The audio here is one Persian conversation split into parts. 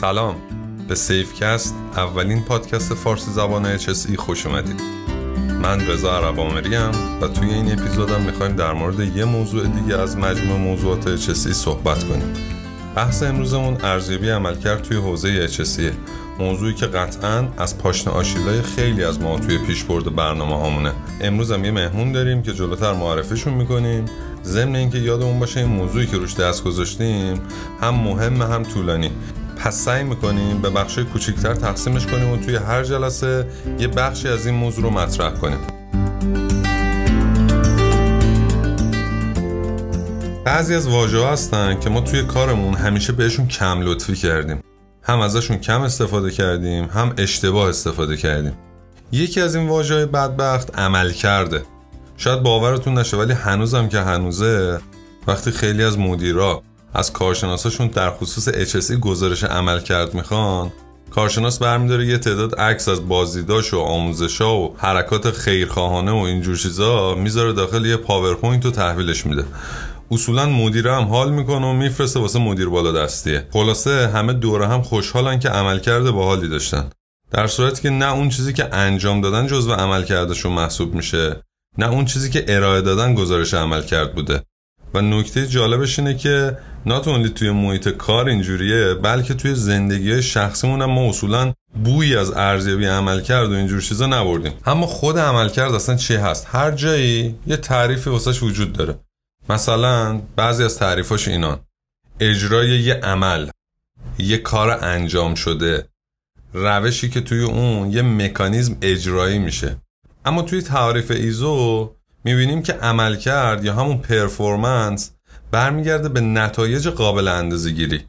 سلام. به سیفکست اولین پادکست فارسی زبان HSE خوش اومدید. من رضا عربامری و توی این اپیزودم می‌خوایم در مورد یه موضوع دیگه از مجموع موضوعات HSE صحبت کنیم. بحث امروزمون ارزیابی عملکرد توی حوزه HSE موضوعی که قطعا از پاشنه آشیلای خیلی از ما توی پیشبرد برنامه هامونه. امروز هم یه مهمون داریم که جلوتر معرفیشون می‌کنیم. ضمن اینکه یادمون باشه این موضوعی که روش دست گذاشتیم هم مهم هم طولانی. پس سعی می‌کنیم به بخش کوچیکتر تقسیمش کنیم و توی هر جلسه یه بخشی از این موضوع رو مطرح کنیم. بعضی از واژه هستن که ما توی کارمون همیشه بهشون کم لطفی کردیم. هم ازشون کم استفاده کردیم هم اشتباه استفاده کردیم. یکی از این واژه های بدبخت عمل کرده. شاید باورتون نشه ولی هنوزم که هنوزه وقتی خیلی از مدیرا از کارشناساشون در خصوص HSE گزارش عملکرد می‌خوان؟ کارشناس برمیداره یه تعداد عکس از بازدیداش و آموزشا و حرکات خیرخواهانه و اینجور چیزا می‌ذاره داخل یه پاورپوینت و تحویلش میده. اصولا مدیر هم حال می‌کنه و میفرسته واسه مدیر بالا دستیه. خلاصه همه دور هم خوشحالن که عملکرد باحالی داشتن. در صورتی که نه اون چیزی که انجام دادن جزو عملکردشون محسوب میشه نه اون چیزی که ارائه دادن گزارش عمل کرد بوده. و نکته جالبش اینه که نات اونلی توی محیط کار اینجوریه بلکه توی زندگی شخصیمون هم ما اصولا بویی از ارزیابی عمل کرد و اینجور چیزا نبردیم. اما خود عمل کرد اصلا چی هست؟ هر جایی یه تعریفی واسش وجود داره. مثلا بعضی از تعریفاش اینان. اجرای یه عمل یه کار انجام شده روشی که توی اون یه مکانیزم اجرایی میشه. اما توی تعریف ایزو می‌بینیم که عمل کرد یا همون پرفورمنس برمیگرده به نتایج قابل اندازه گیری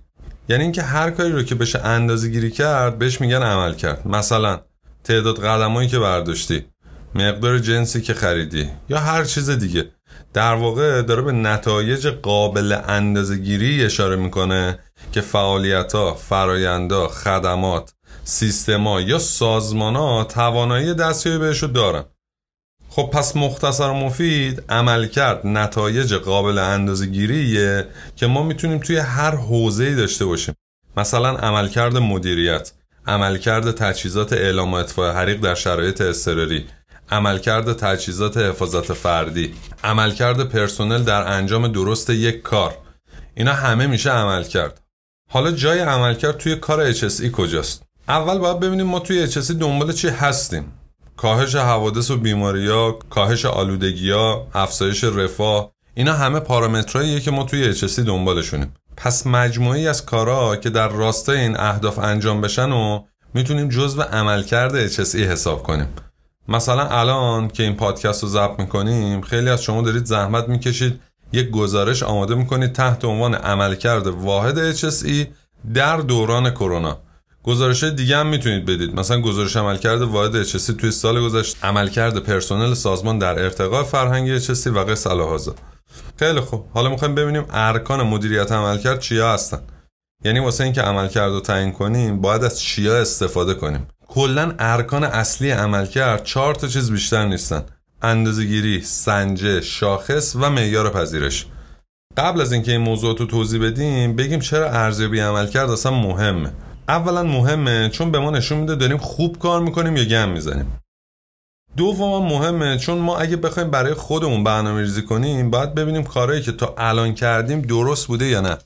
یعنی اینکه هر کاری رو که بشه اندازه گیری کرد بهش میگن عمل کرد. مثلا تعداد قدمایی که برداشتی مقدار جنسی که خریدی یا هر چیز دیگه. در واقع داره به نتایج قابل اندازه گیری اشاره می‌کنه که فعالیت ها، فرایندا، خدمات، سیستما یا سازمان ها توانایی دستیابی بهشو دارن. خب پس مختصر و مفید عمل کرد. نتایج قابل اندازه گیریه که ما می‌تونیم توی هر حوزه‌ای داشته باشیم. مثلا عملکرد مدیریت عملکرد تجهیزات اعلام و اطفاء حریق در شرایط اضطراری عملکرد تجهیزات حفاظت فردی عملکرد پرسنل در انجام درست یک کار. اینا همه میشه عمل کرد. حالا جای عملکرد توی کار HSE کجاست؟ اول باید ببینیم ما توی HSE دنبال چی هستیم. کاهش حوادث و بیماریا کاهش آلودگیا افزایش رفاه اینا همه پارامترهاییه که ما توی HSE دنبالشونیم. پس مجموعی از کارا که در راستای این اهداف انجام بشن و می‌تونیم جزو عملکرد HSE حساب کنیم. مثلا الان که این پادکست رو ضبط می‌کنیم خیلی از شما دارید زحمت می‌کشید یک گزارش آماده می‌کنید تحت عنوان عملکرد واحد HSE در دوران کرونا. گزارش دیگه هم می‌تونید بدید. مثلا گزارش عملکرد واحد HSE توی سال گذشته عملکرد پرسنل سازمان در ارتقاء فرهنگ HSE و قصه الهازا خیلی خوب. حالا می‌خوایم ببینیم ارکان مدیریت عملکرد چیا هستن. یعنی واسه اینکه عملکرد رو تعیین کنیم باید از چیا استفاده کنیم. کلا ارکان اصلی عملکرد چهار تا چیز بیشتر نیستن. اندازهگیری، سنجه، شاخص و معیار پذیرش. قبل از اینکه این موضوع رو توضیح بدیم بگیم چرا ارزیابی عملکرد اصلا مهمه. اولا مهمه چون به ما نشون میده داریم خوب کار می‌کنیم یا گم می‌زنیم. دوم مهمه چون ما اگه بخوایم برای خودمون برنامه ریزی کنیم باید ببینیم کارهایی که تا الان کردیم درست بوده یا نه.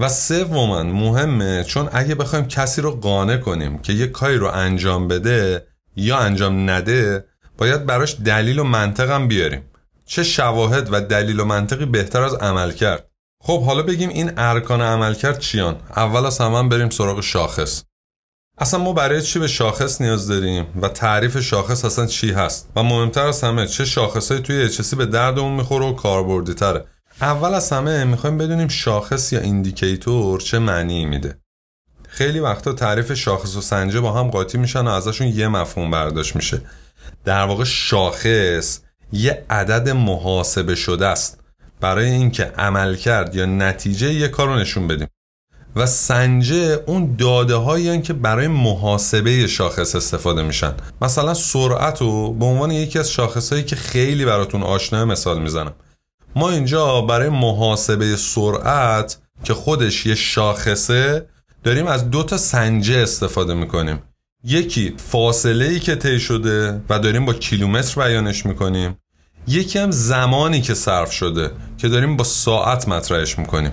و سوما مهمه چون اگه بخوایم کسی رو قانع کنیم که یه کاری رو انجام بده یا انجام نده باید براش دلیل و منطقم بیاریم. چه شواهد و دلیل و منطقی بهتر از عمل کرد خب حالا بگیم این ارکان عمل کرد چیان؟ اول از همه بریم سراغ شاخص. اصلا ما برای چی به شاخص نیاز داریم و تعریف شاخص اصلا چی هست؟ و مهمتر از همه چه شاخصهایی توی اچسی به دردمون می‌خوره و کاربردی تره اول از همه می‌خوایم بدونیم شاخص یا ایندیکیتور چه معنی میده. خیلی وقتا تعریف شاخص و سنجه با هم قاطی میشن و ازشون یه مفهوم برداشت میشه. در واقع شاخص یه عدد محاسبه شده است. برای اینکه عمل کرد یا نتیجه یه کار رو نشون بدیم. و سنجه اون داده هایی که برای محاسبه شاخص استفاده میشن. مثلا سرعت رو به عنوان یکی از شاخص هایی که خیلی براتون آشنا مثال می‌زنم. ما اینجا برای محاسبه سرعت که خودش یه شاخصه داریم از دو تا سنجه استفاده می‌کنیم. یکی فاصله ای که طی شده و داریم با کیلومتر بیانش می‌کنیم. یکی هم زمانی که صرف شده که داریم با ساعت مطرحش می‌کنیم.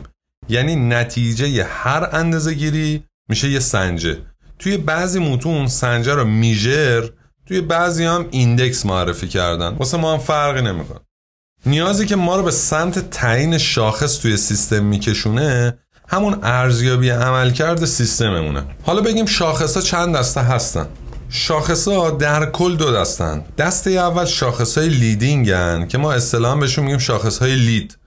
یعنی نتیجه هر اندازه گیری میشه یه سنجه. توی بعضی متون سنجه رو میجر توی بعضی هم ایندکس معرفی کردن. واسه ما هم فرقی نمیکن نیازی که ما رو به سمت تعیین شاخص توی سیستم میکشونه همون ارزیابی عملکرد سیستممونه. حالا بگیم شاخص ها چند دسته هستن؟ شاخص ها در کل دو دستن. دسته اول شاخص های leading ن که ما اصطلاحا بهشون میگیم شاخص های lead.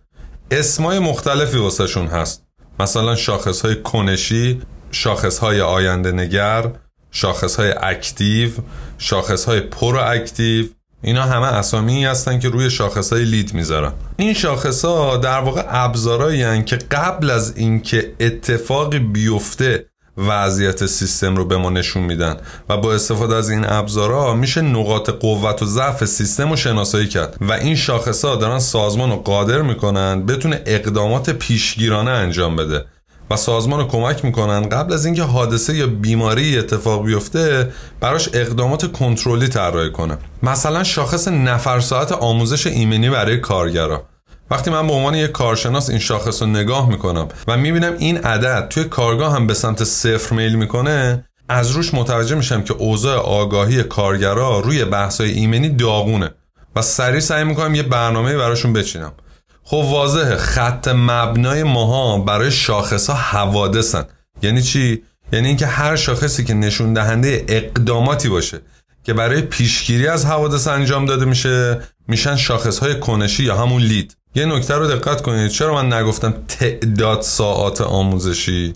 اسمای مختلفی واسهشون هست. مثلا شاخص های کنشی شاخص های آینده نگر شاخص های active شاخص های proactive. اینا همه اسامی هستن که روی شاخص های lead می‌ذارن. این شاخص ها در واقع ابزارهایی که قبل از اینکه اتفاقی بیفته وضعیت سیستم رو به ما نشون میدن. و با استفاده از این ابزارها میشه نقاط قوت و ضعف سیستم رو شناسایی کرد. و این شاخص دارن سازمان رو قادر می‌کنن بتونه اقدامات پیشگیرانه انجام بده. و سازمان رو کمک می‌کنن قبل از اینکه حادثه یا بیماری اتفاق بیفته براش اقدامات کنترلی طراحی کنه. مثلا شاخص نفر ساعت آموزش ایمنی برای کارگرا. وقتی من به عنوان یک کارشناس این شاخص رو نگاه می‌کنم و می‌بینم این عدد توی کارگاه هم به سمت صفر میل می‌کنه از روش متوجه میشم که اوضاع آگاهی کارگرا روی بحثای ایمنی داغونه و سریع سعی می‌کنم یه برنامه براشون بچینم. خب واضحه خط مبنای ماها برای شاخص ها حوادثن. یعنی چی؟ یعنی اینکه هر شاخصی که نشون دهنده اقداماتی باشه که برای پیشگیری از حوادث انجام داده میشه میشن شاخص های کنشی یا همون لید. یه نکته رو دقت کنید. چرا من نگفتم تعداد ساعات آموزشی؟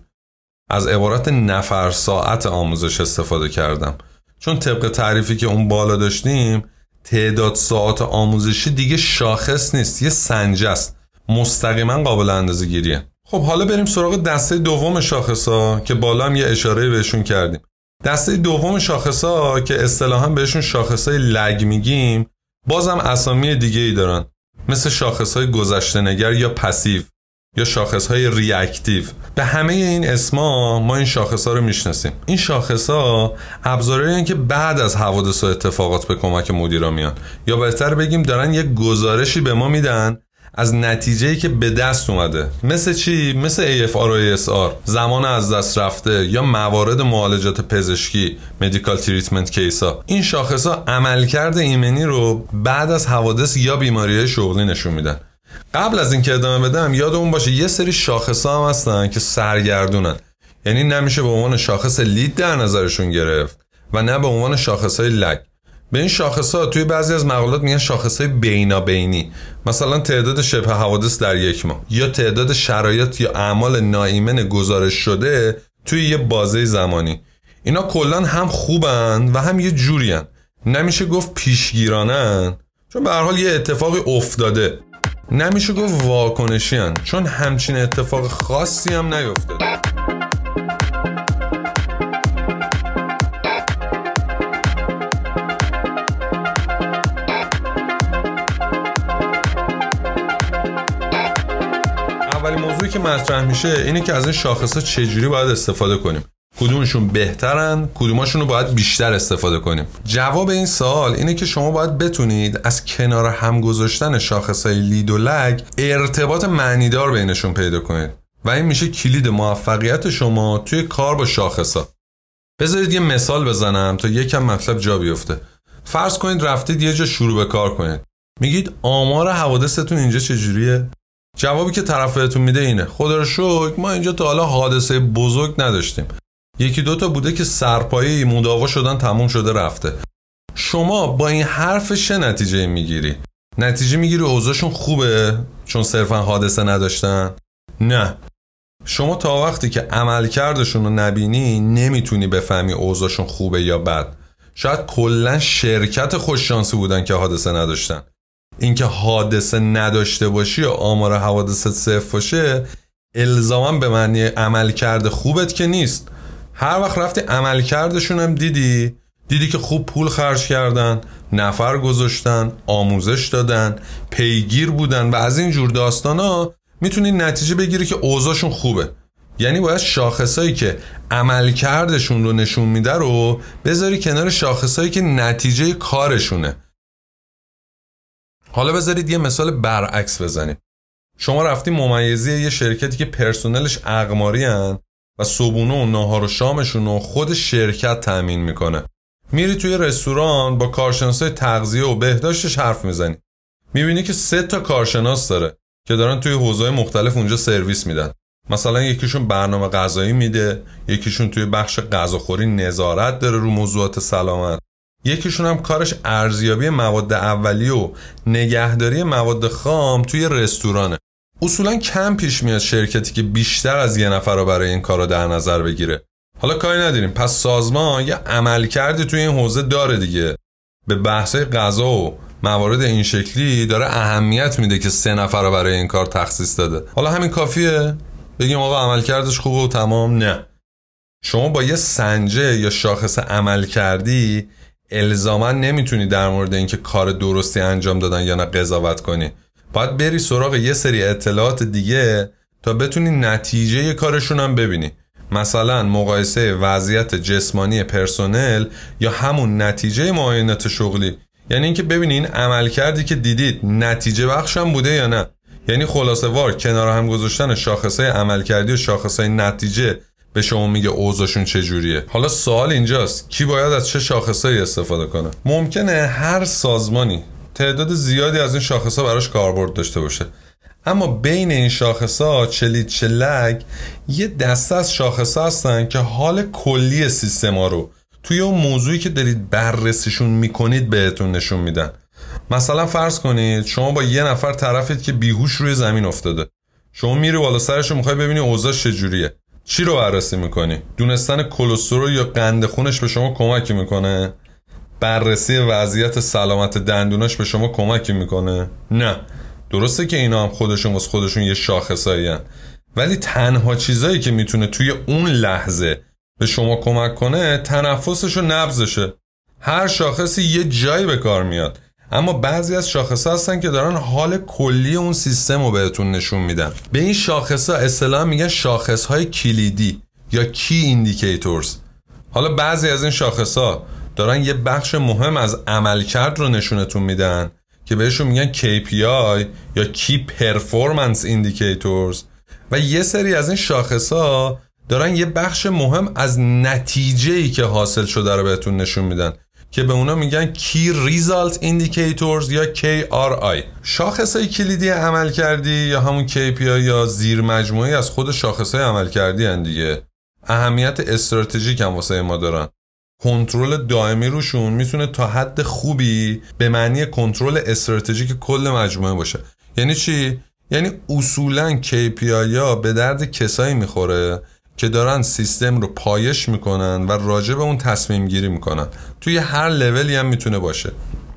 از عبارت نفر ساعت آموزش استفاده کردم. چون طبق تعریفی که اون بالا داشتیم تعداد ساعت آموزشی دیگه شاخص نیست یه سنجه است. مستقیما قابل اندازه گیریه. خب حالا بریم سراغ دسته دوم شاخص ها که بالا هم یه اشاره بهشون کردیم. دسته دوم شاخص ها که اصطلاحا بهشون شاخص های لگ میگیم بازم اسامی دیگه ای دارن. مثل شاخص های گذشته نگر یا پسیو یا شاخص های ریاکتیو. به همه این اسما ما این شاخص ها رو می‌شناسیم. این شاخص ها ابزاری که بعد از حوادث و اتفاقات به کمک مدیرا میان. یا بهتر بگیم دارن یک گزارشی به ما میدن از نتیجه که به دست اومده. مثل چی؟ مثل AFR زمان از دست رفته یا موارد معالجات پزشکی medical treatment case ها این شاخص ها عملکرد ایمنی رو بعد از حوادث یا بیماری شغلی نشون میدن. قبل از اینکه ادامه بدم یادمون باشه یه سری شاخص هم هستن که سرگردونن. یعنی نمیشه به عنوان شاخص lead در نظرشون گرفت و نه به عنوان شاخص های لگ به این شاخص ها توی بعضی از مقالات میگن شاخص های بینابینی. مثلا تعداد شبه حوادث در یک ماه. یا تعداد شرایط یا اعمال ناایمن گزارش شده توی یه بازه زمانی. اینا کلا هم خوبن و هم یه جورین. نمیشه گفت پیشگیرانن چون به حال یه اتفاقی افتاده. نمیشه گفت واکنشی هن چون همچین اتفاق خاصی هم نیفتاده. که مطرح میشه اینه که از این شاخص چجوری باید استفاده کنیم. کدومشون بهترن کدوماشون رو باید بیشتر استفاده کنیم. جواب این سوال اینه که شما باید بتونید از کنار هم گذاشتن های لید و لگ ارتباط معنیدار بینشون پیدا کنید. و این میشه کلید موفقیت شما توی کار با ها بذارید یه مثال بزنم تا یکم مطلب جا بیفته. فرض کنید رفتید یه جا شروع به کار کنید. میگید آمار حوادثتون اینجا چجوریه؟ جوابی که طرف بهتون میده اینه. خدا رو شکر ما اینجا تا حالا حادثه بزرگ نداشتیم. یکی دوتا بوده که سرپایی مداوا شدن تموم شده رفته. شما با این حرف چه نتیجه می‌گیری؟ نتیجه می‌گیری اوضاعشون خوبه چون صرفا حادثه نداشتن؟ نه. شما تا وقتی که عملکردشون رو نبینی نمی‌تونی بفهمی اوضاعشون خوبه یا بد. شاید کلا شرکت خوششانسی بودن که حادثه نداشتن. اینکه حادثه نداشته باشی و آمار حوادثت صفر باشه الزاما به معنی عمل کرده خوبت که نیست. هر وقت رفتی عملکردشون هم دیدی دیدی که خوب پول خرج کردن نفر گذاشتن آموزش دادن پیگیر بودن و از این جور داستان ها می‌تونی نتیجه بگیری که اوضاعشون خوبه. یعنی باید شاخصایی که عملکردشون رو نشون میده رو بذاری کنار شاخصایی که نتیجه کارشونه. حالا بذارید یه مثال برعکس بزنیم. شما رفتی ممیزی یه شرکتی که پرسنلش اقماری هن و صبونه و ناهار و شامشون رو خود شرکت تأمین می‌کنه. میری توی رستوران با کارشناسای تغذیه و بهداشتش حرف می‌زنی. می‌بینی که سه تا کارشناس داره که دارن توی حوزه‌های مختلف اونجا سرویس میدن. مثلا یکیشون برنامه غذایی میده یکیشون توی بخش غذاخوری نظارت داره رو موضوعات سلامت. یکیشون هم کارش ارزیابی مواد اولیه و نگهداری مواد خام توی رستورانه. اصولا کم پیش میاد شرکتی که بیشتر از یه نفر رو برای این کار رو در نظر بگیره. حالا کاری نداریم. پس سازمان یه عمل کردی توی این حوزه داره دیگه. به بحث غذا و موارد این شکلی داره اهمیت میده که سه نفر رو برای این کار تخصیص داده. حالا همین کافیه؟ بگیم آقا عمل کردش خوبه و تمام؟ نه. شما با یه سنجه یا شاخص عمل کردی الزاما نمی‌تونی در مورد اینکه کار درستی انجام دادن یا نه قضاوت کنی. باید بری سراغ یه سری اطلاعات دیگه تا بتونی نتیجه کارشون هم ببینی. مثلا مقایسه وضعیت جسمانی پرسنل یا همون نتیجه معاینات شغلی. یعنی اینکه ببینی این عمل کردی که دیدید نتیجه بخش هم بوده یا نه. یعنی خلاصه وار کنار هم گذاشتن شاخصه عمل کردی و شاخصه نتیجه به شما میگه اوضاعشون چجوریه. حالا سوال اینجاست کی باید از چه شاخصهایی استفاده کنه؟ ممکنه هر سازمانی تعداد زیادی از این شاخص براش کاربرد داشته باشه. اما بین این شاخص ها چلک یه دسته از شاخص هستن که حال کلی سیستم ها رو توی اون موضوعی که دارید بررسیشون می‌کنید بهتون نشون میدن. مثلا فرض کنید شما با یه نفر طرفید که بیهوش روی زمین افتاده. شما میری بالا سرش رو می‌خوای ببینی اوضاع چجوریه. چی رو بررسی می‌کنی؟ دونستن کلسترول یا قند خونش به شما کمکی می‌کنه؟ بررسی وضعیت سلامت دندوناش به شما کمکی می‌کنه؟ نه. درسته که اینا هم خودشون واسه خودشون یه شاخصایی ولی تنها چیزایی که می‌تونه توی اون لحظه به شما کمک کنه تنفسش و نبزشه هر شاخصی یه جایی به کار میاد. اما بعضی از شاخص هستن که دارن حال کلی اون سیستم رو بهتون نشون میدن. به این شاخص ها اصطلاح میگن شاخص های کلیدی یا key indicators. حالا بعضی از این شاخص ها دارن یه بخش مهم از عملکرد رو نشونتون میدن که بهشون میگن KPI یا Key Performance Indicators. و یه سری از این شاخص ها دارن یه بخش مهم از نتیجه ای که حاصل شده رو بهتون نشون میدن. که به اونا میگن Key Result Indicators یا KRI شاخص های کلیدی عمل کردی یا همون KPI یا زیر مجموعی از خود شاخص های عمل کردی هن دیگه؟ اهمیت استراتژیک هم واسه ما دارن. کنترل دائمی روشون می‌تونه تا حد خوبی به معنی کنترل استراتژیک کل مجموعه باشه. یعنی چی؟ یعنی اصولا KPI ها به درد کسایی می‌خوره که دارن سیستم رو پایش می‌کنن و راجع به اون تصمیم گیری می‌کنن. توی هر لولی هم می‌تونه باشه.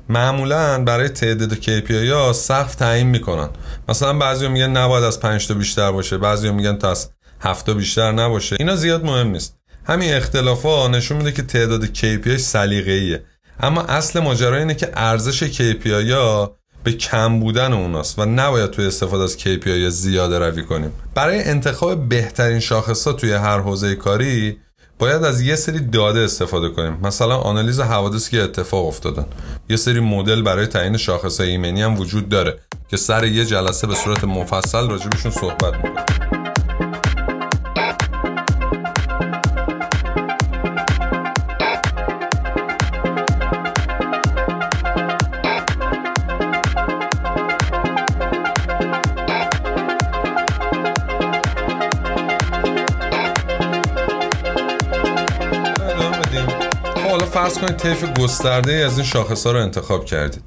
معمولا برای تعداد KPI ها سقف تعیین می‌کنن. مثلا بعضی میگن نباید از 5 تا بیشتر باشه. بعضی میگن تا از 7 تا بیشتر نباشه. اینا زیاد مهم نیست. همین اختلاف ها نشون میده که تعداد KPI سلیقه‌ایه. اما اصل ماجرا اینه که ارزش KPI ها به کم بودن اوناست و نباید توی استفاده از KPI زیاده روی کنیم. برای انتخاب بهترین شاخص ها توی هر حوزه کاری باید از یه سری داده استفاده کنیم. مثلا آنالیز حوادثی که اتفاق افتادن یه سری مدل برای تعیین شاخص ایمنی هم وجود داره که سر یه جلسه به صورت مفصل راجبشون صحبت می‌کنیم. فرض کنید طیف گسترده از این شاخص ها رو انتخاب کردید.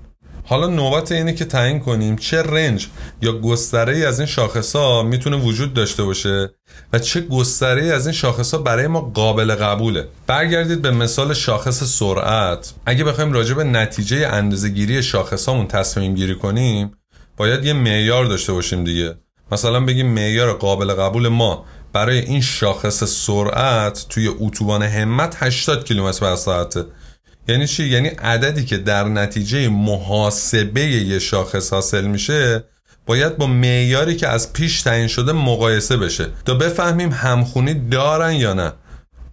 حالا نوبت اینه که تعیین کنیم چه رنج یا گستره از این شاخص ها می‌تونه وجود داشته باشه و چه گستره از این شاخص ها برای ما قابل قبوله. برگردید به مثال شاخص سرعت. اگه بخوایم راجع به نتیجه اندازه‌گیری شاخص هامون تصمیم گیری کنیم باید یه معیار داشته باشیم دیگه. مثلا بگیم معیار قابل قبول ما. برای این شاخص سرعت توی اتوبان همت 80 کیلومتر بر ساعته یعنی چی؟ یعنی عددی که در نتیجه محاسبه یه شاخص حاصل میشه باید با معیاری که از پیش تعیین شده مقایسه بشه. تا بفهمیم همخونی دارن یا نه.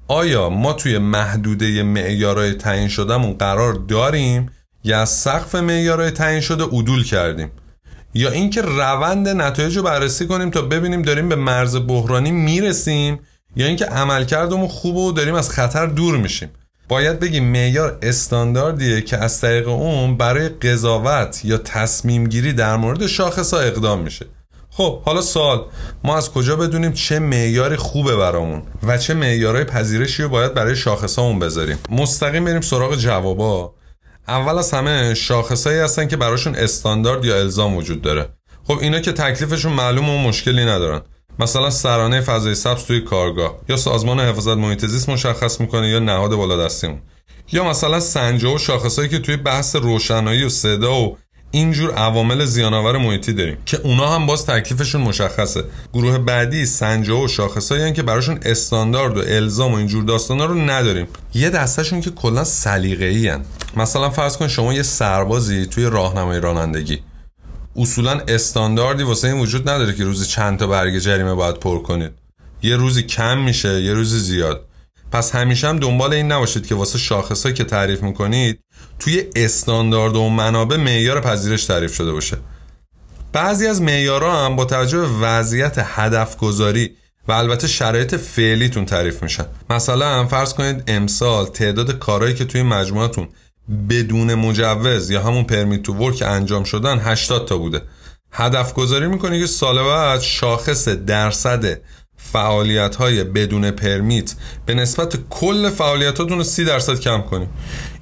آیا ما توی محدوده معیارهای تعیین شدهمون قرار داریم یا سقف معیارهای تعیین شده عدول کردیم؟ یا اینکه روند نتایج رو بررسی کنیم تا ببینیم داریم به مرز بحرانی می‌رسیم یا اینکه عملکردمون خوبه و داریم از خطر دور میشیم. باید بگیم معیار استانداردیه که از طریق اون برای قضاوت یا تصمیم گیری در مورد شاخص ها اقدام میشه. خب حالا سوال ما از کجا بدونیم چه معیاری خوبه برامون و چه معیارهای پذیرشی رو باید برای شاخصامون بذاریم؟ مستقیم بریم سراغ جوابا اول از همه شاخصایی هستن که براشون استاندارد یا الزام وجود داره. خب اینا که تکلیفشون معلوم و مشکلی ندارن. مثلا سرانه فضای سبز توی کارگاه یا سازمان حفاظت محیط زیست مشخص می‌کنه یا نهاد بالادستیمون یا مثلا سنجا و شاخصایی که توی بحث روشنایی و صدا و اینجور عوامل زیانآور محیطی داریم که اونا هم باز تکلیفشون مشخصه. گروه بعدی سنجا و شاخصایی که براشون استاندارد و الزام و اینجور داستانا رو نداریم. یه دستشون که کلا سلیقه‌ای مثلا فرض کن شما یه سربازی توی راهنمای رانندگی. اصولا استانداردی واسه این وجود نداره که روزی چند تا برگ جریمه باید پر کنید. یه روزی کم میشه یه روزی زیاد. پس همیشه هم دنبال این نباشید که واسه شاخصایی که تعریف می‌کنید توی استاندارد و منابع معیار پذیرش تعریف شده باشه. بعضی از معیارها هم با توجه به وضعیت هدف گذاری و البته شرایط فعلیتون تعریف میشن. مثلا فرض کنید امسال تعداد کارهایی که توی مجموعتون بدون مجوز یا همون پرمیت تو ورک انجام شدن 80 تا بوده. هدف گذاری می‌کنه که سال بعد شاخص درصد فعالیت های بدون پرمیت به نسبت کل فعالیتاتون رو 30 درصد کم کنیم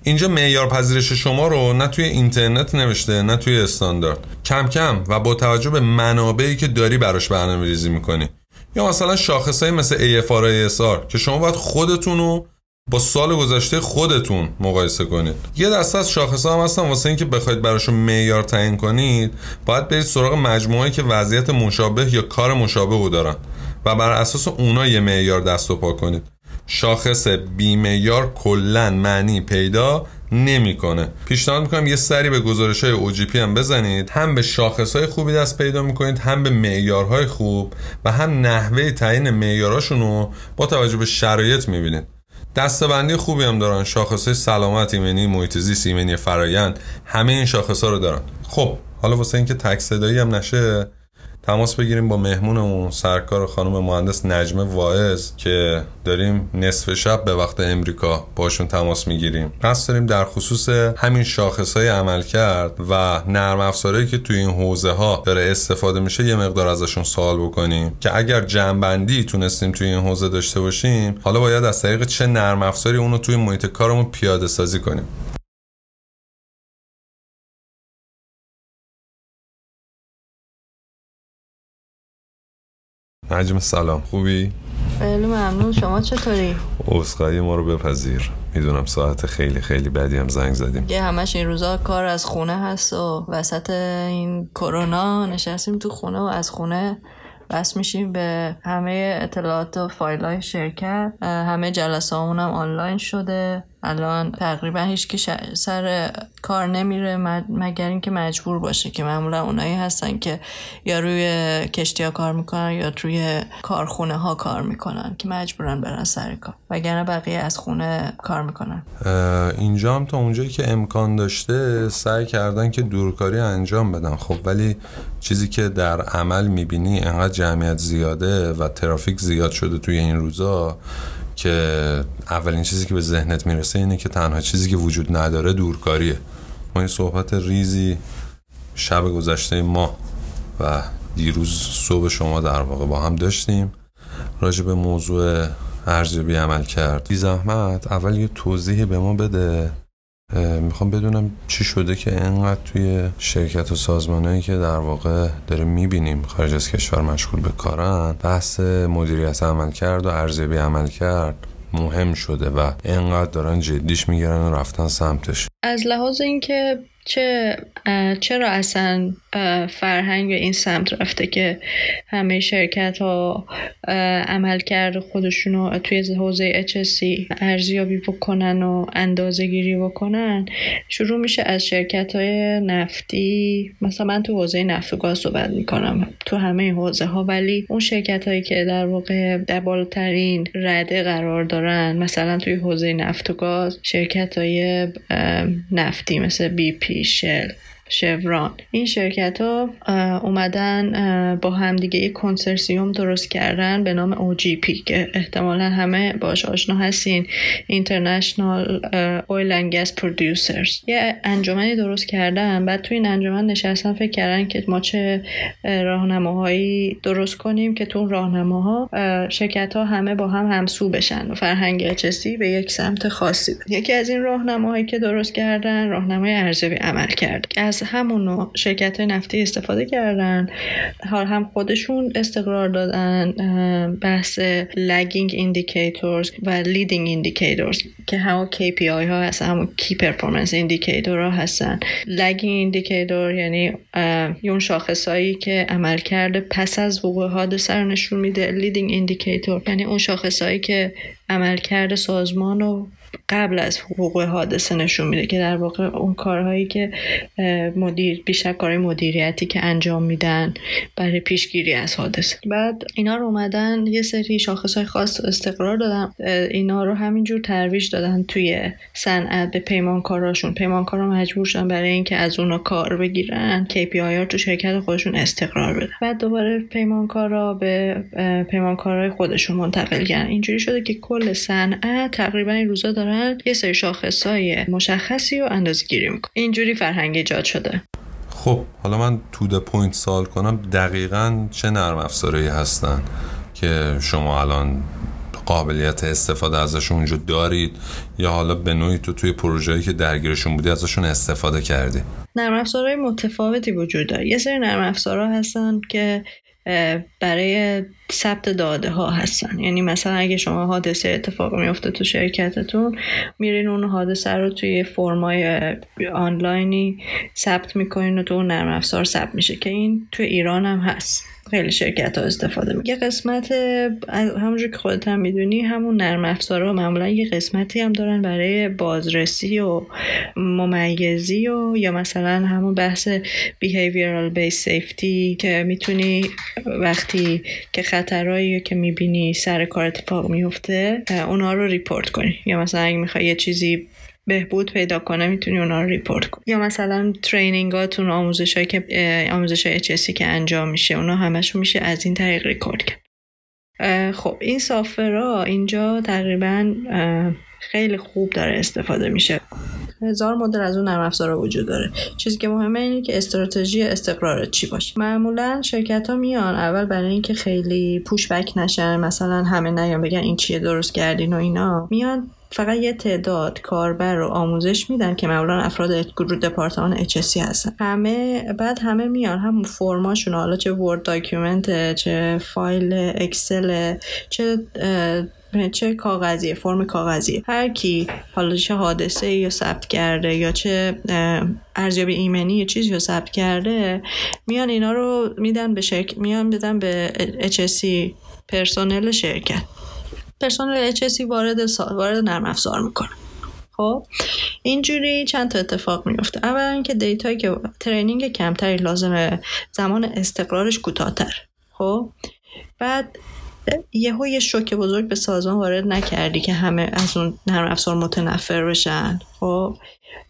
اینجا معیار پذیرش شما رو نه توی اینترنت نوشته نه توی استاندارد. کم کم و با توجه به منابعی که داری براش برنامه ریزی می‌کنی. یا مثلا شاخص مثل AFR که شما باید خودتون رو با سال گذشته خودتون مقایسه کنید. یه دسته از شاخص هم هستن واسه اینکه بخواید براشون معیار تعیین کنید باید برید سراغ مجموعه که وضعیت مشابه یا کار مشابه رو دارن و بر اساس اونا یه معیار دست و پا کنید. شاخص بیمیار کلا معنی پیدا نمی‌کنه. پیشنهاد می‌کنم یه سری به گزارش های OGP هم بزنید. هم به شاخص های خوبی دست پیدا می‌کنید هم به معیارهای خوب و هم نحوه تعیین معیاراشون رو با توجه به شرایط می‌بینید. دستبندی خوبی هم دارن. شاخص سلامت ایمنی محیط زیست ایمنی فرایند همه این شاخص ها رو دارن. خب حالا واسه اینکه تک صدایی هم نشه تماس بگیریم با مهمونمون سرکار خانم مهندس نجمه واعظ که داریم نصف شب به وقت امریکا باشون تماس می‌گیریم. قصد داریم در خصوص همین شاخص های عمل کرد و نرم افزارهایی که توی این حوزه ها داره استفاده میشه یه مقدار ازشون سوال بکنیم که اگر جنبندی تونستیم توی این حوزه داشته باشیم حالا باید از طریق چه نرم افزاری اونو توی محیط کارمون پیاده سازی کنیم؟ نجم سلام. خوبی؟ خیلی ممنون. شما چطوری؟ عذرخواهی ما رو بپذیر. می‌دونم ساعت خیلی خیلی بدی هم زنگ زدیم. یه همش این روزا کار از خونه هست و وسط این کرونا نشستیم تو خونه و از خونه بس میشیم به همه اطلاعات و فایل های شرکت همه جلسه هم آنلاین شده. الان تقریبا هیچ که سر کار نمیره مگر اینکه مجبور باشه که معمولا اونایی هستن که یا روی کشتی ها کار می‌کنن یا توی کارخونه ها کار می‌کنن که مجبورن برن سر کار. وگرنه بقیه از خونه کار می‌کنن. اینجا هم تا اونجایی که امکان داشته سعی کردن که دورکاری انجام بدن. خب ولی چیزی که در عمل می‌بینی انقدر جمعیت زیاده و ترافیک زیاد شده توی این روزا که اولین چیزی که به ذهنت می‌رسه اینه که تنها چیزی که وجود نداره دورکاریه. ما این صحبت ریزی شب گذشته ما و دیروز صبح شما در واقع با هم داشتیم. راجع به موضوع ارزیابی عمل کرد. بی زحمت اول یه توضیح به ما بده. می‌خوام بدونم چی شده که انقدر توی شرکت و سازمانهایی که در واقع داریم می‌بینیم خارج از کشور مشغول به کارن بحث مدیریت عمل کرد و ارزیابی عمل کرد مهم شده و انقدر دارن جدیش می‌گیرن و رفتن سمتش. از لحاظ اینکه چه چرا اصلا فرهنگ این سمت رفته که همه شرکت ها عمل کرده خودشون رو توی حوزه HSC ارزیابی بکنن و اندازه گیری بکنن؟ شروع میشه از شرکت های نفتی. مثلا من تو حوزه نفت و گاز صحبت می‌کنم تو همه حوزه ها ولی اون شرکت هایی که در واقع در بالاترین رده قرار دارن مثلا توی حوزه نفت و گاز شرکت های نفتی مثل بی پی artificial شوران این شرکت ها اومدن با همدیگه یک کنسرسیوم درست کردن به نام OGP که احتمالا همه باش آشنا هستین. International Oil and Gas Producers. یه انجمنی درست کردن. بعد توی این انجمن نشستن فکر کردن که ما چه راهنماهایی درست کنیم که تو اون راهنماها شرکت ها همه با هم همسو بشن و فرهنگ اچسی به یک سمت خاصی یکی از این راهنماهایی که درست کردن راهنمای ارزیابی عمل کرد. از همون شرکت نفتی استفاده کردن. حال هم خودشون استقرار دادن بحث lagging indicators و leading indicators که همون KPI ها هستن همون Key Performance Indicator ها هستن. Lagging indicator یعنی اون شاخص هایی که عمل کرده پس از وقوع حادثه رو نشون میده. Leading indicator یعنی اون شاخص هایی که عمل کرده سازمان و قبل از حقوق حادثه نشون میده که در واقع اون کارهایی که مدیر بیشتر کارهای مدیریتی که انجام میدن برای پیشگیری از حادثه. بعد اینا رو اومدن یه سری شاخص های خاص استقرار دادن. اینا رو همینجور ترویج دادن توی صنعت به پیمانکاراشون. پیمانکارا مجبور شدن برای اینکه از اونا کار بگیرن KPI ها تو شرکت خودشون استقرار بدن. بعد دوباره پیمانکارا به پیمانکارای خودشون منتقل کردن. اینجوری شده که کل صنعت تقریبا این روزا دارن یه سری شاخصای مشخصی رو اندازه گیری می‌کنن اینجوری فرهنگ ایجاد شده. خب حالا من to the point سوال کنم. دقیقا چه نرم افزارهایی هستن که شما الان قابلیت استفاده ازشون اونجا دارید؟ یا حالا به نوعی تو توی پروژه‌ای که درگیرشون بودی ازشون استفاده کردی؟ نرم افزارهای متفاوتی وجود داره. یه سری نرم افزارها هستن که برای ثبت داده ها هستن. یعنی مثلا اگه شما حادثه اتفاق میفته تو شرکتتون میرین اون حادثه رو توی فرمای آنلاینی ثبت می‌کنین و تو اون نرم افزار ثبت میشه که این تو ایران هم هست. خیلی شرکت ها استفاده می یه قسمت همونجور که خودت هم می‌دونی همون نرم افزارها معمولا یه قسمتی هم دارن برای بازرسی و ممیزی و یا مثلا همون بحث behavioral based safety که می‌تونی وقتی که خطرهایی که می‌بینی سر کار اتفاق میفته اونا رو report کنی. یا مثلا اگه می‌خوای یه چیزی بهبود پیدا کنه می‌تونی اونا رو report کنی. یا مثلا training اتون آموزش های که آموزش های که انجام میشه اونا همشون میشه از این طریق ریکورد کرد. خب این software ا اینجا تقریبا خیلی خوب داره استفاده میشه. هزار مدل از اون نرم افزارا وجود داره. چیزی که مهمه اینه که استراتژی استقرار چی باشه. معمولا شرکت ها میان اول برای اینکه خیلی push back نشن مثلا همه نیان بگن این چیه درست کردین و اینا. میان فقط یه تعداد کاربر رو آموزش میدن که معمولا افراد گروه دپارتمان HSE هستن. همه بعد همه میان همون فرماشون حالا چه Word document چه فایل اکسل چه چه کاغذی فرم کاغذی هر کی حالا چه حادثه یا ثبت کرده یا چه ارزیابی ایمنی یا چیزی رو ثبت کرده میان اینا رو میدن به شرک میان بدن به HSE پرسنل شرکت. پرسنل HSE وارد سا... وارد نرم افزار می‌کنه. خب اینجوری چند تا اتفاق میفته اولا اینکه دیتایی که training کمتری لازمه زمان استقرارش کوتاهتر. خب بعد یهو یه شوک بزرگ به سازمان وارد نکردی که همه از اون نرم افزار متنفر بشن. خب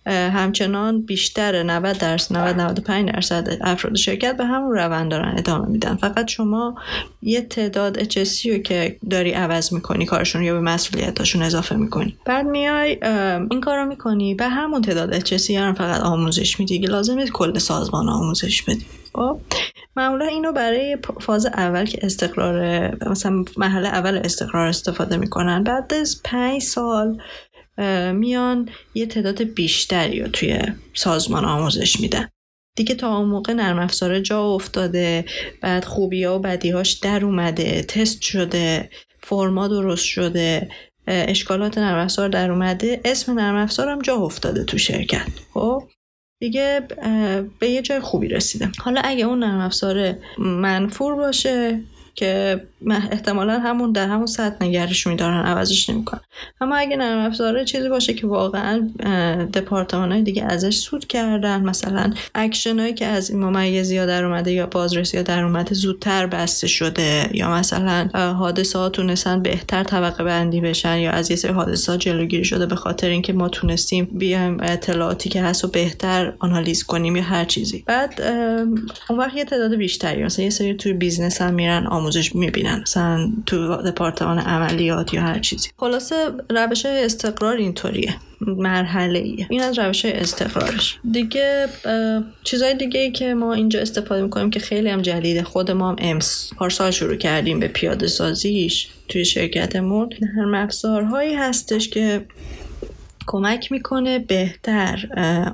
همچنان بیشتر 90 درصد 90 95 درصد افراد شرکت به همون روند دارن ادامه میدن. فقط شما یه تعداد HSC رو که داری عوض می‌کنی کارشون یا به مسئولیتاشون اضافه می‌کنی. بعد میای این کار رو می‌کنی به همون تعداد HSC هم فقط آموزش میدی لازم کل سازمان آموزش بدی. خب معمولا اینو برای فاز اول که استقرار مثلا محل اول استقرار استفاده می‌کنن. بعد از پنج سال میان یه تعداد بیشتری رو توی سازمان آموزش میدن. دیگه تا اون موقع نرم افزار جا افتاده بعد خوبی ها و بدیهاش در اومده تست شده فرما درست شده اشکالات نرم افزار در اومده. اسم نرم افزار هم جا افتاده تو شرکت. خب؟ دیگه به یه جای خوبی رسیده حالا اگه اون نرم افزار منفور باشه که احتمالا همون در همون سطح نگرش میدارن عوضش نمی‌کنن. اما اگه نرم افزاره چیزی باشه که واقعا دپارتمان های دیگه ازش سود کردن. مثلا اکشن هایی که از این ممیزی ها در اومده یا بازرسی ها در اومده زودتر بسته شده یا مثلا حادثه ها تونستن بهتر طبقه بندی بشن یا از یه سری حادثه ها جلوگیری شده به خاطر اینکه ما تونستیم بیایم اطلاعاتی که هست و بهتر آنالیز کنیم یا هر چیزی. بعد اون وقت یه تعداد بیشتری مثلا یه سری توی business هم میرن آموزش می‌بینن مثلا تو دپارتمان عملیات یا هر چیزی. خلاصه روش استقرار اینطوریه مرحله ایه این از روش استقرارش. دیگه چیزای دیگه ای که ما اینجا استفاده می‌کنیم که خیلی هم جدیده. خود ما هم امسال پارسال شروع کردیم به پیاده سازیش توی شرکتمون. نرم افزارهایی هستش که کمک می‌کنه بهتر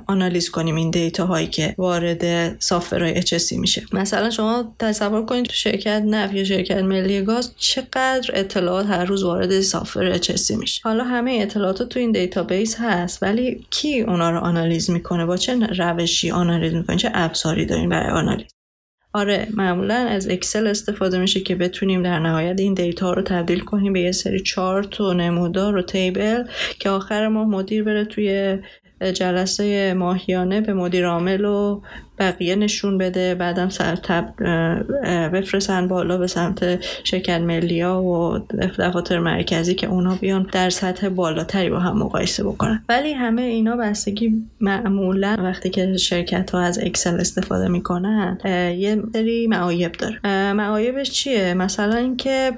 آنالیز کنیم این دیتا هایی که وارد software های HSE میشه. مثلا شما تصور کنید تو شرکت نفت یا شرکت ملی گاز چقدر اطلاعات هر روز وارد software HSE میشه. حالا همه اطلاعات تو این دیتابیس هست ولی کی اونا رو آنالیز می‌کنه؟ با چه روشی آنالیز می‌کنه؟ چه ابزاری داریم برای آنالیز؟ آره معمولا از اکسل استفاده میشه که بتونیم در نهایت این دیتا رو تبدیل کنیم به یه سری چارت و نمودار و table که آخر ماه مدیر بره توی جلسه ماهیانه به مدیر عامل و بقیه نشون بده. بعدم سر تب بفرستن بالا به سمت شرکت ملی ها و دفاتر مرکزی که اونا بیان در سطح بالاتری با هم مقایسه بکنن. ولی همه اینا بستگی معمولا وقتی که شرکت ها از اکسل استفاده می‌کنن یه سری معایب داره. معایبش چیه؟ مثلا اینکه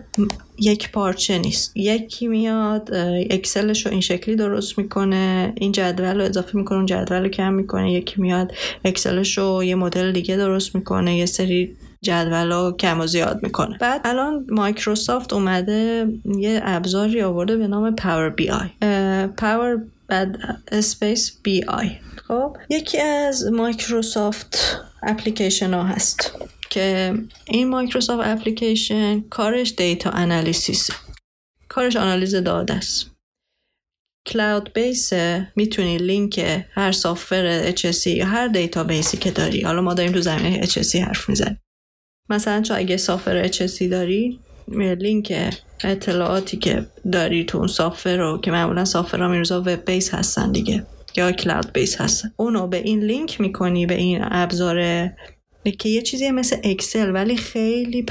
یک پارچه نیست. یکی میاد اکسلش رو این شکلی درست می‌کنه این جدول رو اضافه می‌کنه اون جدول رو کم می‌کنه. یکی میاد اکسلش رو یه مدل دیگه درست می‌کنه یه سری جدول رو کم و زیاد می‌کنه. بعد الان مایکروسافت اومده یه ابزاری آورده به نام Power BI. Power بعد space BI. خب یکی از Microsoft application ها هست. که این Microsoft application کارش data analysis کارش آنالیز داده است. cloud base می‌تونی لینک هر software HSE یا هر database ی که داری. حالا ما داریم تو زمینه HSE حرف می‌زنیم. مثلا چون اگه software HSE داری لینک اطلاعاتی که داری تو اون software رو که معمولا software ها این روزا web base هستن دیگه یا cloud base هستن. اونو به این لینک می‌کنی به این ابزار که یه چیزی مثل اکسل ولی خیلی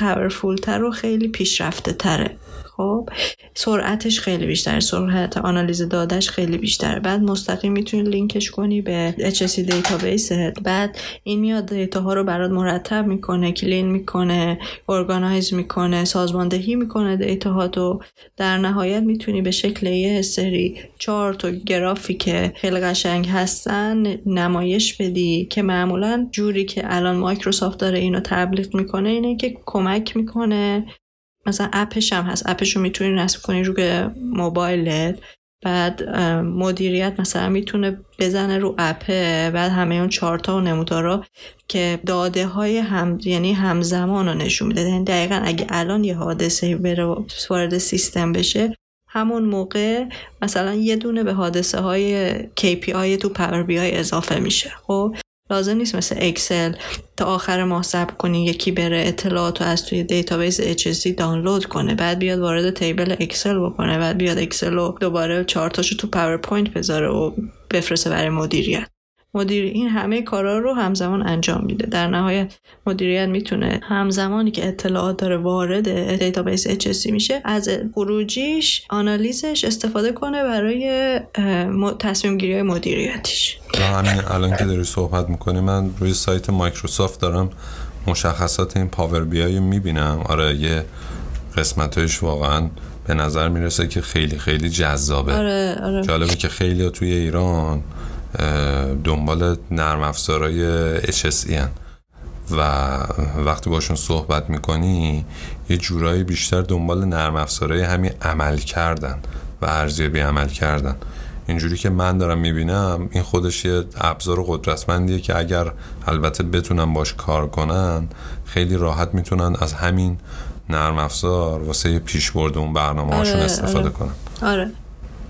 تر و خیلی پیشرفته تره. خب سرعتش خیلی بیشتر سرعت آنالیز دادش خیلی بیشتر بعد مستقیم می‌تونی لینکش کنی به HSE database بعد این میاد دیتا ها رو برات مرتب می‌کنه clean می‌کنه organize می‌کنه سازماندهی می‌کنه دیتا ها تو در نهایت می‌تونی به شکل یه سری چارت و گرافی که خیلی قشنگ هستن نمایش بدی. که معمولا جوری که الان مایکروسافت داره اینو تبلیغ می‌کنه اینه که کمک می‌کنه مثلا اپش هم هست. اپش رو می‌تونی نصب کنی روی موبایلت. بعد مدیریت مثلا می‌تونه بزنه رو اپه بعد همه اون چارتا و نمودارا که داده های هم یعنی همزمان رو نشون میده. یعنی دقیقا اگه الان یه حادثه بره وارد سیستم بشه همون موقع مثلا یه دونه به حادثه های KPI تو پاور بی اضافه میشه. خب لازم نیست مثل اکسل تا آخر ماه صبر کنی یکی بره اطلاعات رو از توی database HSE دانلود کنه. بعد بیاد وارد table اکسل بکنه. بعد بیاد اکسل رو دوباره چارتاشو تو PowerPoint بذاره و بفرسته برای مدیریت. مدیر این همه کارا رو همزمان انجام میده. در نهایت مدیریت می‌تونه همزمانی که اطلاعات داره وارد database HSE میشه از خروجیش آنالیزش استفاده کنه برای تصمیم گیری مدیریتیش. همین الان که داری صحبت می‌کنی من روی سایت مایکروسافت دارم مشخصات این پاور بی می‌بینم. آره یه قسمتش واقعا به نظر می‌رسه که خیلی خیلی جذابه. آره، آره. جالبه که خیلی توی ایران دنبال نرم افزارهای HSE هن. و وقتی باشون صحبت می‌کنی یه جورایی بیشتر دنبال نرم افزارهای همین عمل کردن و ارزیابی عمل کردن. اینجوری که من دارم می‌بینم این خودش یه ابزار قدرتمندیه که اگر البته بتونن باش کار کنن خیلی راحت می‌تونن از همین نرم افزار واسه پیش برد اون برنامه هاشون آره، استفاده آره. کنن. آره.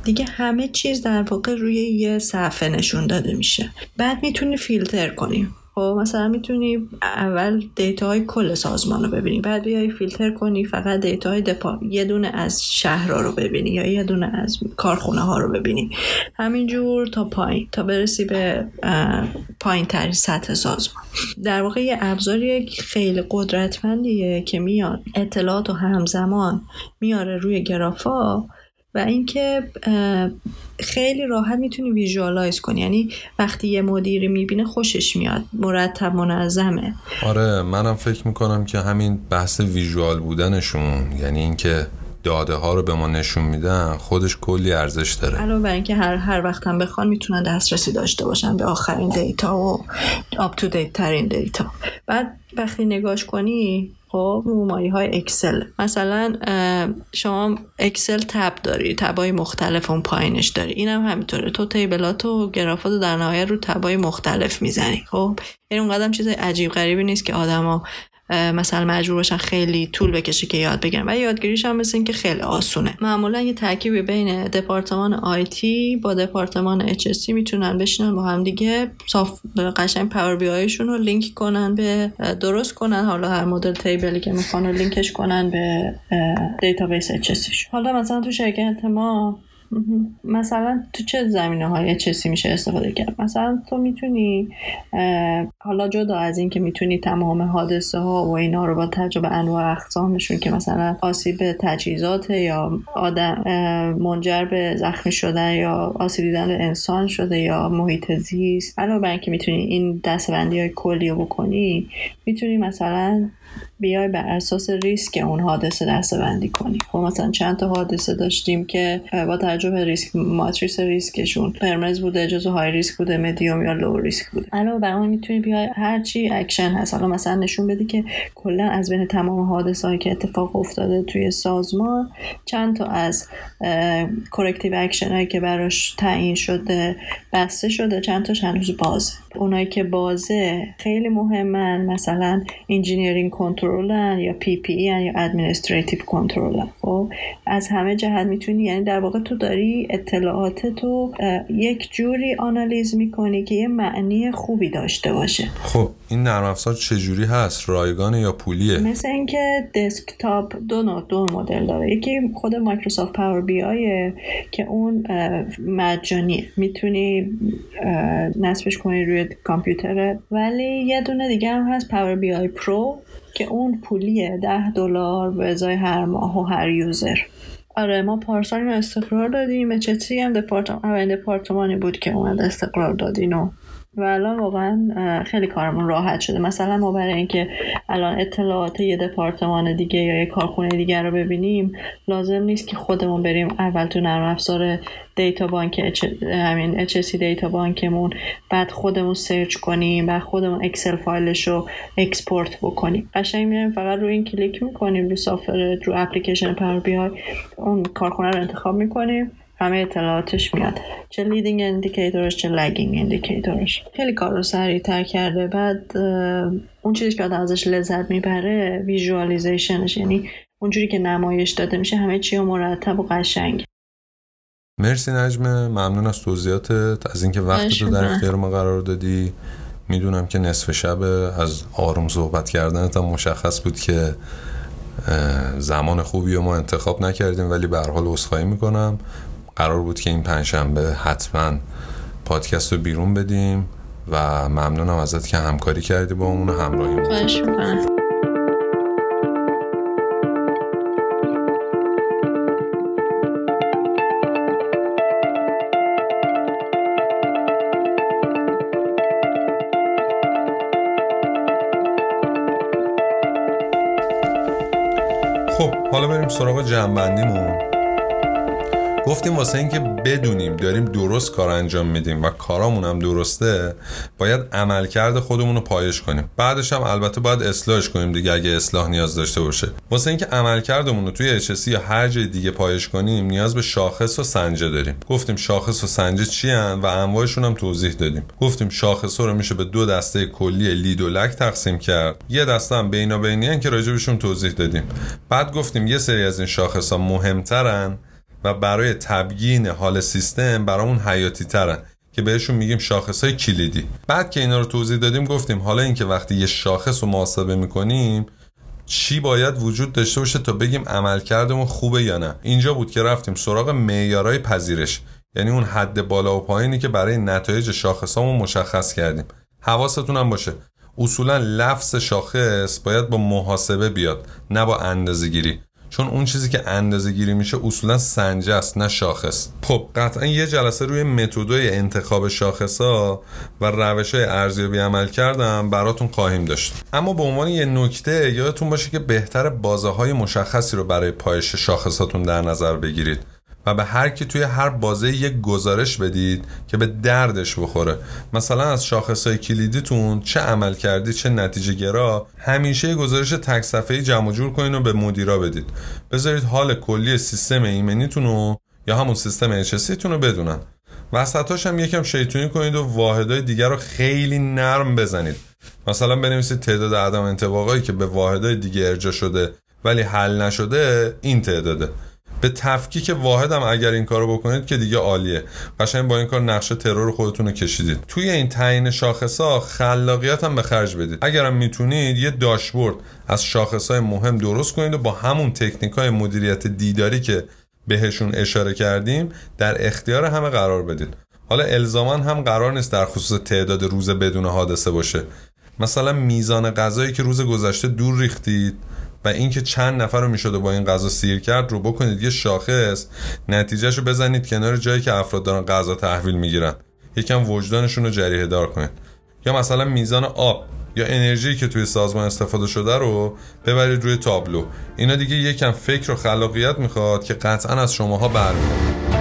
دیگه همه چیز در واقع روی یه صفحه نشون داده میشه. بعد می‌تونی فیلتر کنی. خب مثلا می‌تونی اول دیتاهای کل سازمان رو ببینی. بعد بیای فیلتر کنی فقط دیتاهای دپا یه دونه از شهرها رو ببینی یا یه دونه از کارخونه ها رو ببینی. همینجور تا پایین تا برسی به پایین ترین سطح سازمان. در واقع یه ابزاری خیلی قدرتمندیه که میاد اطلاعات و همزمان میاره روی گرافا و اینکه خیلی راحت می‌تونی ویژوالایز کنی. یعنی وقتی یه مدیری می‌بینه خوشش میاد مرتب منظمه. آره منم فکر می‌کنم که همین بحث ویژوال بودنشون یعنی اینکه داده ها رو به ما نشون میدن خودش کلی ارزش داره. علاوه بر اینکه هر هر وقت هم بخوان می‌تونن دسترسی داشته باشن به آخرین دیتا و up to date ترین دیتا. بعد وقتی نگاش کنی خب رومایی های اکسل. مثلا شما اکسل tab داری tab ای مختلف اون پایینش داری. اینم هم همینطوره. تو table ات و گرافات در نهایت رو tab ای مختلف می‌زنی. خب یعنی اونقدر چیز عجیب غریبی نیست که آدما مثلا مجبور باشن خیلی طول بکشه که یاد بگیرن. و یادگیریش هم مثل اینکه خیلی آسونه. معمولا یه ترکیبی بین دپارتمان IT با دپارتمان HSE می‌تونن بشینن با هم دیگه صاف قشنگ Power BI رو لینک کنن به درست کنن. حالا هر مدل table ی که می‌خوان لینکش کنن به دیتابیس HSE حالا مثلا تو شرکت ما مثلا تو چه زمینه های HSE ای میشه استفاده کرد؟ مثلا تو می‌تونی حالا جدا از این که می‌تونی تمام حادثه ها و اینا رو با تجزیه انواع اقسامشون که مثلا آسیب تجهیزات یا آدم منجر به زخمی شدن یا آسیب دیدن به انسان شده یا محیط زیست. علاوه بر اینکه می‌تونی این دستبندی های کلی رو بکنی می‌تونی مثلا بیای بر اساس ریسک اون حادثه دسته بندی کنی. خب مثلا چند تا حادثه داشتیم که با توجه به ریسک ماتریس ریسکشون قرمز بوده جزو های ریسک بوده مدیوم یا low risk بوده. علاوه بر اون می‌تونی بیای هر چی اکشن هست. حالا مثلا نشون بدی که کلا از بین تمام حادثه هایی که اتفاق افتاده توی سازمان چند تا از corrective action هایی که براش تعیین شده بسته شده چند تاش هنوز بازه. اونایی که بازه خیلی مهمن. مثلا engineering control ن یا PPE یا administrative control ن خب از همه جهت می‌تونی یعنی در واقع تو داری اطلاعات تو یک جوری آنالیز می‌کنی که یه معنی خوبی داشته باشه. خب این نرم افزار چه جوری هست؟ رایگان یا پولیه؟ مثل اینکه desktop دو نوع دو مدل داره. یکی خود Microsoft Power BI ه که اون مجانی. می‌تونی نصبش کنی روی کامپیوتر ولی یه دونه دیگه هم هست Power BI Pro که اون پولیه ده دلار به ازای هر ماه و هر user. آره ما پارسال استقرار دادیم. IT هم دپارتمان دپارتمانی بود که اومد استقرار دادین و و الان واقعا خیلی کارمون راحت شده. مثلا ما برای اینکه الان اطلاعات یه دپارتمان دیگه یا یه کارخونه دیگر رو ببینیم لازم نیست که خودمون بریم اول تو نرم افزار data bank همین HSE data bank مون بعد خودمون search کنیم بعد خودمون Excel فایلش رو export بکنیم. قشنگ میریم فقط روی این کلیک می‌کنیم رو software رو application Power BI اون کارخونه رو انتخاب می‌کنیم. همه اطلاعاتش میاد. چه leading indicator ش چه lagging indicator ش خیلی کار رو سریعتر کرده. بعد اون چیزی که آدم ازش لذت می‌بره visualization ش یعنی اونجوری که نمایش داده میشه همه چی مرتب و قشنگ. مرسی نجمه ممنون از توضیحاتت از اینکه وقت تو در اختیار ما قرار دادی. می‌دونم که نصف شب از آروم صحبت کردنت هم مشخص بود که زمان خوبی رو ما انتخاب نکردیم ولی به هر حال عذرخواهی می‌کنم. قرار بود که این پنجشنبه حتما پادکست رو بیرون بدیم و ممنونم ازت که همکاری کردی با اون همراهی خب حالا بریم سراغ جنبندیمون. گفتیم واسه اینکه بدونیم داریم درست کار انجام میدیم و کارامون هم درسته باید عملکرد خودمون رو پایش کنیم. بعدش هم البته باید اصلاحش کنیم دیگه اگه اصلاح نیاز داشته باشه. واسه اینکه عملکردمون رو توی HSC یا هر جای دیگه پایش کنیم نیاز به شاخص و سنجه داریم. گفتیم شاخص و سنجه چی هن؟ و انواعشون هم توضیح دادیم. گفتیم شاخص رو میشه به دو دسته کلی لید و لک تقسیم کرد. یه دسته هم بینابینی که راجبشون توضیح دادیم. بعد گفتیم یه سری از این شاخص ها مهمترن. و برای تبیین حال سیستم برامون حیاتی ترن که بهشون میگیم شاخص های کلیدی. بعد که اینا رو توضیح دادیم گفتیم حالا اینکه وقتی یه شاخص رو محاسبه می‌کنیم چی باید وجود داشته باشه تا بگیم عملکردمون خوبه یا نه. اینجا بود که رفتیم سراغ معیارهای پذیرش. یعنی اون حد بالا و پایینی که برای نتایج شاخصامون مشخص کردیم. حواستون هم باشه. اصولا لفظ شاخص باید با محاسبه بیاد نه با اندازه گیری چون اون چیزی که اندازه گیری میشه اصولا سنجه است نه شاخص. خب قطعا یه جلسه روی متدای انتخاب شاخص ها و روش های ارزیابی عمل کردم براتون خواهیم داشت. اما به عنوان یه نکته یادتون باشه که بهتر بازه های مشخصی رو برای پایش شاخصاتون در نظر بگیرید. و به هر کی توی هر بازه یک گزارش بدید که به دردش بخوره. مثلا از شاخصهای کلیدیتون چه عمل کردی چه نتیجه گرا همیشه گزارش تک صفحه‌ای جمع جور کنین و به مدیرا بدید. بذارید حال کلی سیستم ایمنیتون رو یا همون سیستم HSC رو بدونن. وسطاش هم یکم شیطونی کنید و واحدهای دیگر رو خیلی نرم بزنید. مثلا بنویسید تعداد عدم انطباقایی که به واحدهای دیگه ارجا شده ولی حل نشده این تعداده. به تفکیک واحد هم اگر این کارو بکنید که دیگه عالیه. قشنگ با این کار نقشه ترور خودتون رو کشیدید. توی این تعیین شاخص خلاقیت هم به خرج بدید. اگرم می‌تونید یه داشبورد از شاخص های مهم درست کنید و با همون تکنیک های مدیریت دیداری که بهشون اشاره کردیم در اختیار همه قرار بدید. حالا الزاما هم قرار نیست در خصوص تعداد روز بدون حادثه باشه. مثلا میزان غذایی که روز گذشته دور ریختید و اینکه چند نفر رو می‌شده با این غذا سیر کرد رو بکنید یه شاخص نتیجهش رو بزنید کنار جایی که افراد دارن غذا تحویل می‌گیرن. یکم وجدانشون رو جریه دار کنید. یا مثلا میزان آب یا انرژی که توی سازمان استفاده شده رو ببرید روی تابلو. اینا دیگه یکم فکر و خلاقیت می‌خواد که قطعا از شماها برمیاد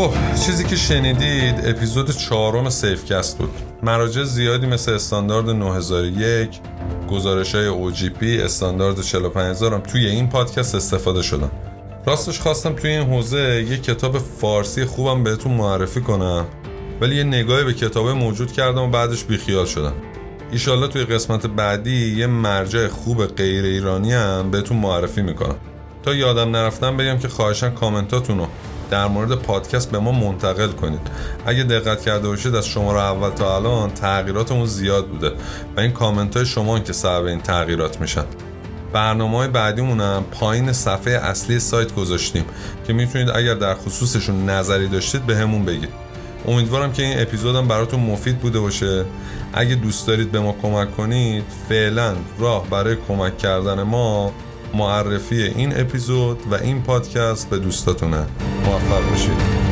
خب چیزی که شنیدید اپیزود چهارم سیفکست بود. مراجع زیادی مثل استاندارد 9001 گزارش های OGP استاندارد 45000 هم توی این پادکست استفاده شدن. راستش خواستم توی این حوزه یه کتاب فارسی خوبم بهتون معرفی کنم ولی یه نگاهی به کتاب موجود کردم و بعدش بیخیال شدم. ایشالله توی قسمت بعدی یه مرجع خوب غیر ایرانی هم بهتون معرفی می‌کنم. تا یادم نرفتم بگم که خواهشن کامنتاتونو در مورد پادکست به ما منتقل کنید. اگه دقت کرده باشید از شما رو اول تا الان تغییراتمون زیاد بوده و این کامنت های شما که سبب این تغییرات میشن. برنامه های بعدیمون هم پایین صفحه اصلی سایت گذاشتیم که می‌تونید اگر در خصوصشون نظری داشتید به همون بگید. امیدوارم که این اپیزودم براتون مفید بوده باشه. اگه دوست دارید به ما کمک کنید فعلا راه برای کمک کردن ما معرفی این اپیزود و این پادکست به دوستاتونه. موفق باشید